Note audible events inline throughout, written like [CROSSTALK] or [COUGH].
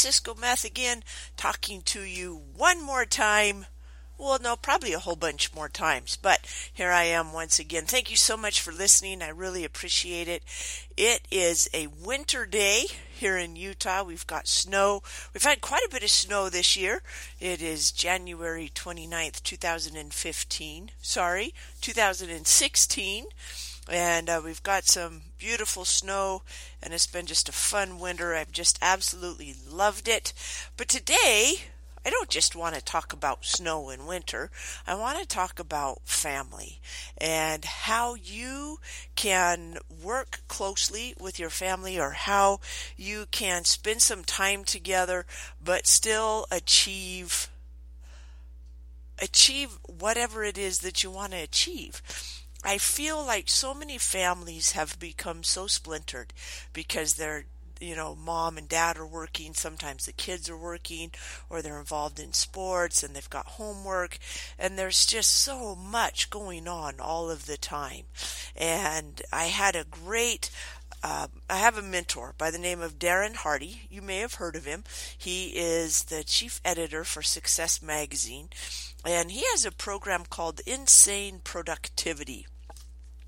Cisco Meth again, talking to you one more time. Well, no, probably a whole bunch more times, but here I am once again. Thank you so much for listening. I really appreciate it. It is a winter day here in Utah. We've got snow. We've had quite a bit of snow this year. It is January 29th, 2015. Sorry, 2016 and uh, we've got some beautiful snow and it's been just a fun winter i've just absolutely loved it but today I don't just want to talk about snow and winter. I want to talk about family and how you can work closely with your family or how you can spend some time together but still achieve achieve whatever it is that you want to achieve. I feel like so many families have become so splintered because they're you know, mom and dad are working, sometimes the kids are working, or they're involved in sports and they've got homework, and there's just so much going on all of the time. And I had a great uh, I have a mentor by the name of Darren Hardy. You may have heard of him. He is the chief editor for Success Magazine, and he has a program called Insane Productivity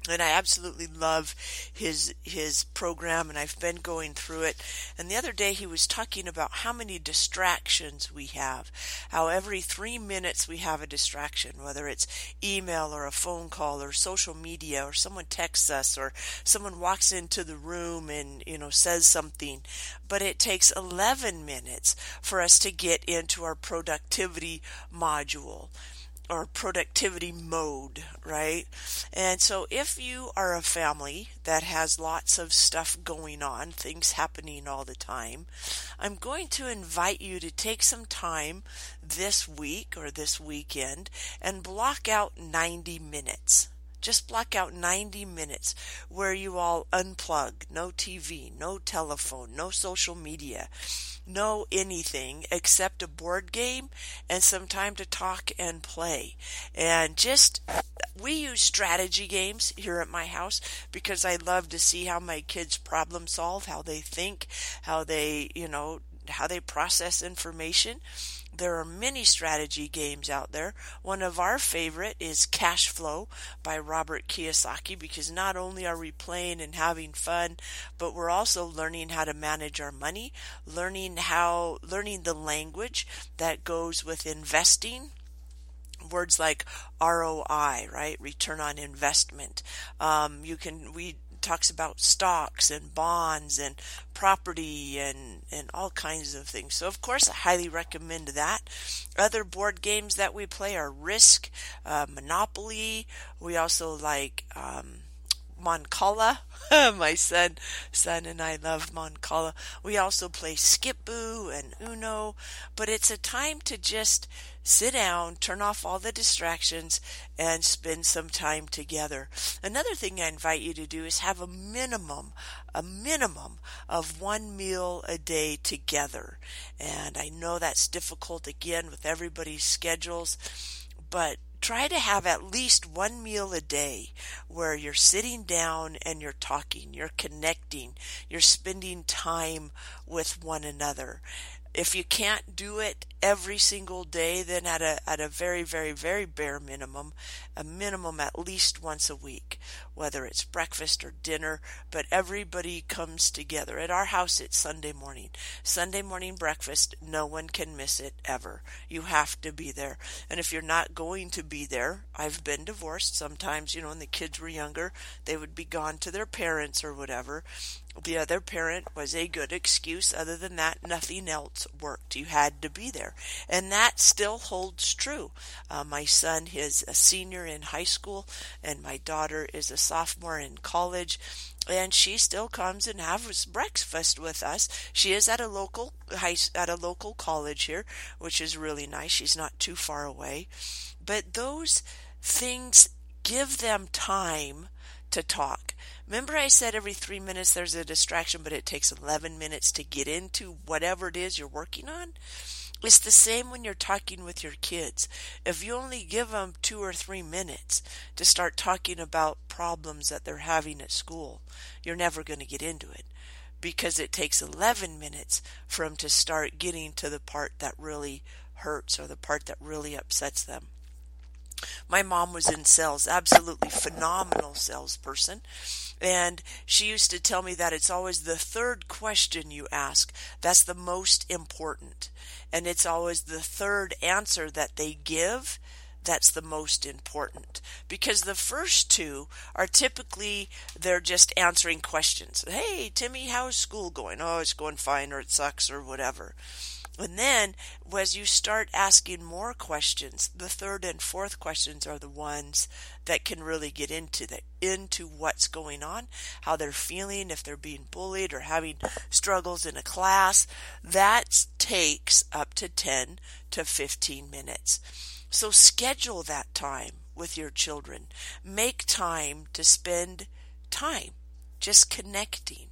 and I absolutely love his his program and I've been going through it. And the other day he was talking about how many distractions we have how every 3 minutes we have a distraction whether it's email or a phone call or social media or someone texts us or someone walks into the room and you know says something. But it takes 11 minutes for us to get into our productivity module or productivity mode, right? And so if you are a family that has lots of stuff going on, things happening all the time, I'm going to invite you to take some time this week or this weekend and block out 90 minutes. Just block out 90 minutes where you all unplug, no TV, no telephone, no social media no anything except a board game and some time to talk and play. And just, we use strategy games here at my house because I love to see how my kids problem solve, how they think, how they, you know, how they process information. There are many strategy games out there. One of our favorite is Cash Flow by Robert Kiyosaki because not only are we playing and having fun, but we're also learning how to manage our money, learning how learning the language that goes with investing words like ROI, right? Return on investment. Um, you can we talks about stocks and bonds and property and, and all kinds of things. So, of course, I highly recommend that. Other board games that we play are Risk, uh, Monopoly. We also like um, Mancala. [LAUGHS] My son, son and I love Mancala. We also play Skip-Bo and Uno, but it's a time to just sit down, turn off all the distractions, and spend some time together. Another thing I invite you to do is have a minimum, a minimum of one meal a day together. And I know that's difficult again with everybody's schedules, but try to have at least one meal a day where you're sitting down and you're talking, you're connecting, you're spending time with one another if you can't do it every single day, then at a at a very very very bare minimum, a minimum at least once a week, whether it's breakfast or dinner. But everybody comes together. At our house, it's Sunday morning. Sunday morning breakfast. No one can miss it ever. You have to be there. And if you're not going to be there, I've been divorced. Sometimes, you know, when the kids were younger, they would be gone to their parents or whatever the other parent was a good excuse. Other than that, nothing else worked. You had to be there. And that still holds true. Uh, my son is a senior in high school, and my daughter is a sophomore in college. And she still comes and has breakfast with us. She is at a local high, at a local college here, which is really nice. She's not too far away. But those things give them time to talk. Remember, I said every three minutes there's a distraction, but it takes 11 minutes to get into whatever it is you're working on? It's the same when you're talking with your kids. If you only give them two or three minutes to start talking about problems that they're having at school, you're never going to get into it. because it takes 11 minutes for them to start getting to the part that really hurts or the part that really upsets them. My mom was in sales, absolutely phenomenal salesperson. And she used to tell me that it's always the third question you ask that's the most important. And it's always the third answer that they give that's the most important because the first two are typically they're just answering questions. Hey, Timmy, how's school going? Oh, it's going fine or it sucks or whatever. And then as you start asking more questions, the third and fourth questions are the ones that can really get into the into what's going on, how they're feeling, if they're being bullied or having struggles in a class. That takes up to 10 to 15 minutes. So schedule that time with your children. Make time to spend time just connecting.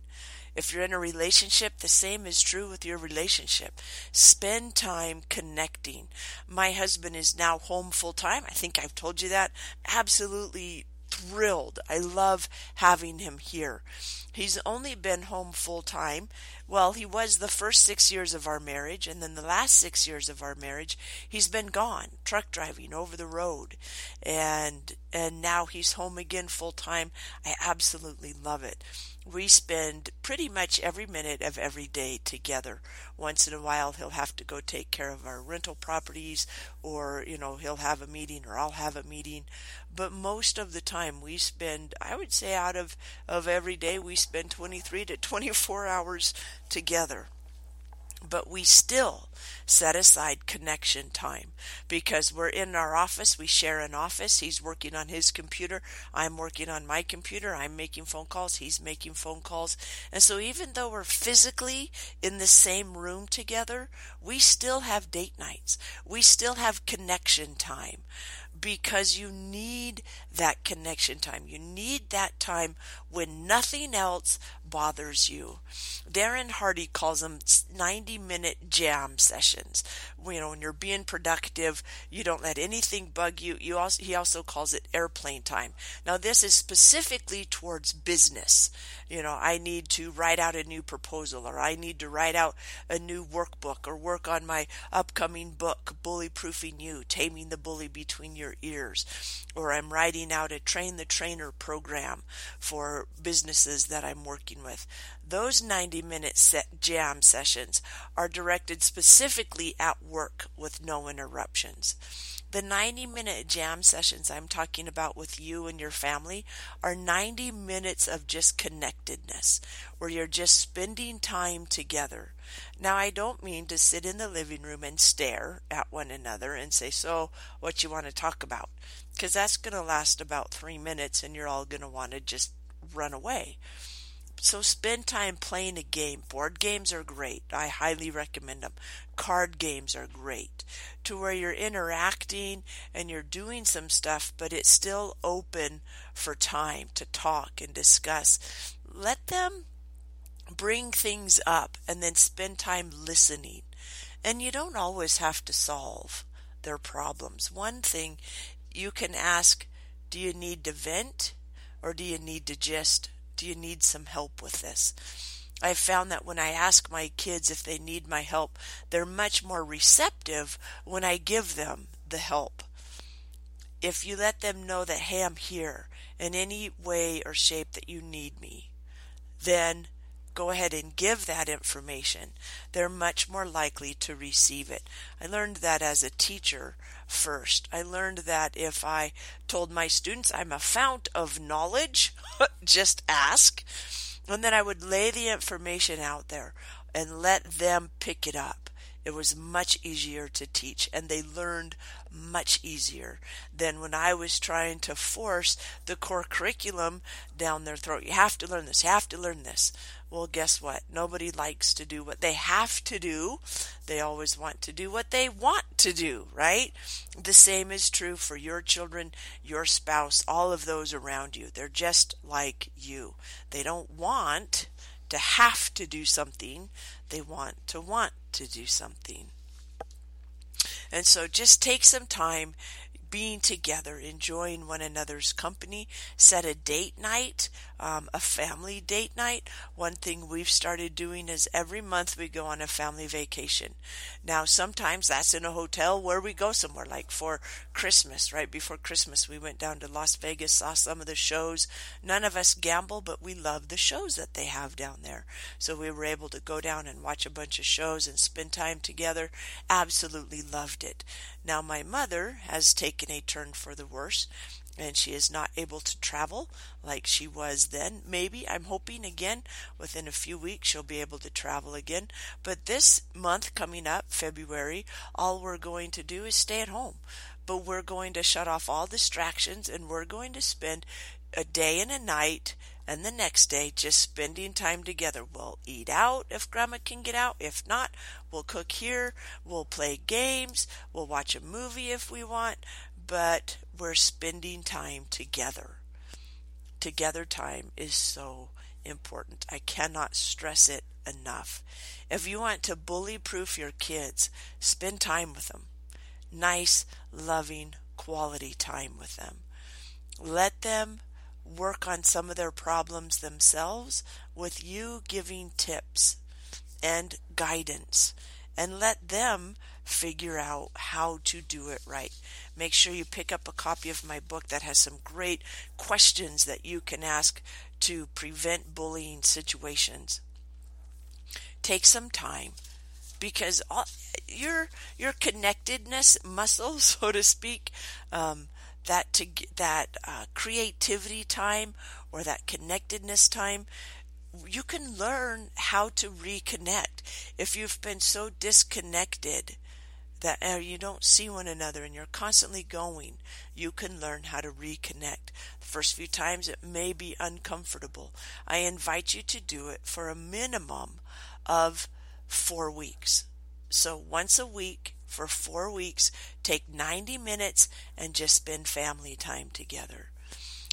If you're in a relationship, the same is true with your relationship. Spend time connecting. My husband is now home full time. I think I've told you that. Absolutely thrilled. I love having him here. He's only been home full time. Well, he was the first six years of our marriage, and then the last six years of our marriage, he's been gone, truck driving over the road, and and now he's home again full time. I absolutely love it we spend pretty much every minute of every day together. Once in a while, he'll have to go take care of our rental properties, or, you know, he'll have a meeting, or I'll have a meeting. But most of the time, we spend, I would say, out of, of every day, we spend 23 to 24 hours together but we still set aside connection time because we're in our office. We share an office. He's working on his computer. I'm working on my computer. I'm making phone calls. He's making phone calls. And so even though we're physically in the same room together, we still have date nights. We still have connection time because you need that connection time. You need that time when nothing else bothers you. Darren Hardy calls them 90 minute jam sessions. You know, when you're being productive, you don't let anything bug you. You also, he also calls it airplane time. Now, this is specifically towards business. You know, I need to write out a new proposal or I need to write out a new workbook or work on my upcoming book, Bully Proofing You, Taming the Bully Between Your Ears. Or I'm writing out a train the trainer program for businesses that I'm working with. Those 90 minute set jam sessions are directed specifically at work with no interruptions. The 90 minute jam sessions I'm talking about with you and your family are 90 minutes of just connectedness, where you're just spending time together. Now, I don't mean to sit in the living room and stare at one another and say, So, what you want to talk about? Because that's going to last about three minutes and you're all going to want to just run away. So spend time playing a game. Board games are great. I highly recommend them. Card games are great. To where you're interacting and you're doing some stuff, but it's still open for time to talk and discuss. Let them bring things up and then spend time listening. And you don't always have to solve their problems. One thing you can ask, do you need to vent or do you need to just do you need some help with this? I've found that when I ask my kids if they need my help, they're much more receptive when I give them the help. If you let them know that, hey, I'm here in any way or shape that you need me, then go ahead and give that information. They're much more likely to receive it. I learned that as a teacher first. I learned that if I told my students I'm a fount of knowledge, [LAUGHS] just ask, and then I would lay the information out there and let them pick it up. It was much easier to teach, and they learned much easier than when I was trying to force the core curriculum down their throat. You have to learn this, you have to learn this. Well, guess what? Nobody likes to do what they have to do. They always want to do what they want to do, right? The same is true for your children, your spouse, all of those around you. They're just like you. They don't want to have to do something. They want to want to do something. And so just take some time, being together, enjoying one another's company, set a date night, um, a family date night. One thing we've started doing is every month we go on a family vacation. Now, sometimes that's in a hotel where we go somewhere, like for Christmas, right before Christmas, we went down to Las Vegas, saw some of the shows. None of us gamble, but we love the shows that they have down there. So we were able to go down and watch a bunch of shows and spend time together. Absolutely loved it. Now, my mother has taken a turn for the worse and she is not able to travel like she was then. Maybe I'm hoping again within a few weeks she'll be able to travel again. But this month coming up, February, all we're going to do is stay at home. But we're going to shut off all distractions and we're going to spend a day and a night and the next day just spending time together. We'll eat out if grandma can get out. If not, we'll cook here. We'll play games. We'll watch a movie if we want. But we're spending time together. Together time is so important. I cannot stress it enough. If you want to bully proof your kids, spend time with them. Nice, loving, quality time with them. Let them work on some of their problems themselves with you giving tips and guidance and let them figure out how to do it right. Make sure you pick up a copy of my book that has some great questions that you can ask to prevent bullying situations. Take some time because all, your your connectedness muscle, [LAUGHS] so to speak, um, that to that uh, creativity time or that connectedness time you can learn how to reconnect if you've been so disconnected that uh, you don't see one another and you're constantly going you can learn how to reconnect the first few times it may be uncomfortable i invite you to do it for a minimum of 4 weeks so once a week for four weeks. Take 90 minutes and just spend family time together.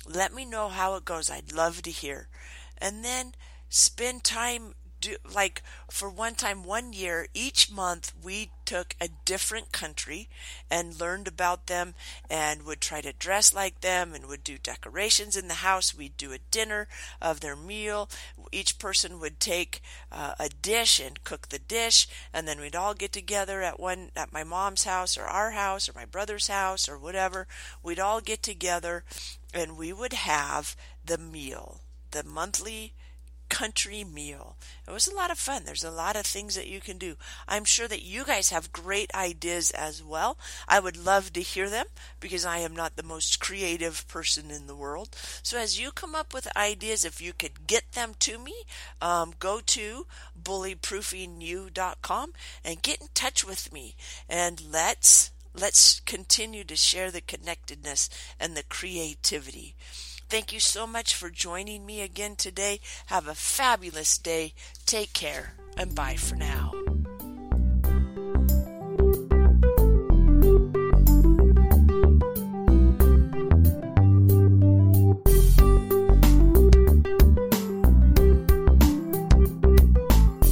Let me know how it goes. I'd love to hear. And then spend time do like for one time one year each month we took a different country and learned about them and would try to dress like them and would do decorations in the house. We'd do a dinner of their meal. Each person would take uh, a dish and cook the dish and then we'd all get together at one at my mom's house or our house or my brother's house or whatever. We'd all get together and we would have the meal the monthly country meal. It was a lot of fun. There's a lot of things that you can do. I'm sure that you guys have great ideas as well. I would love to hear them because I am not the most creative person in the world. So as you come up with ideas, if you could get them to me, um, go to bullyproofingyou.com and get in touch with me and let's let's continue to share the connectedness and the creativity. Thank you so much for joining me again today. Have a fabulous day. Take care and bye for now.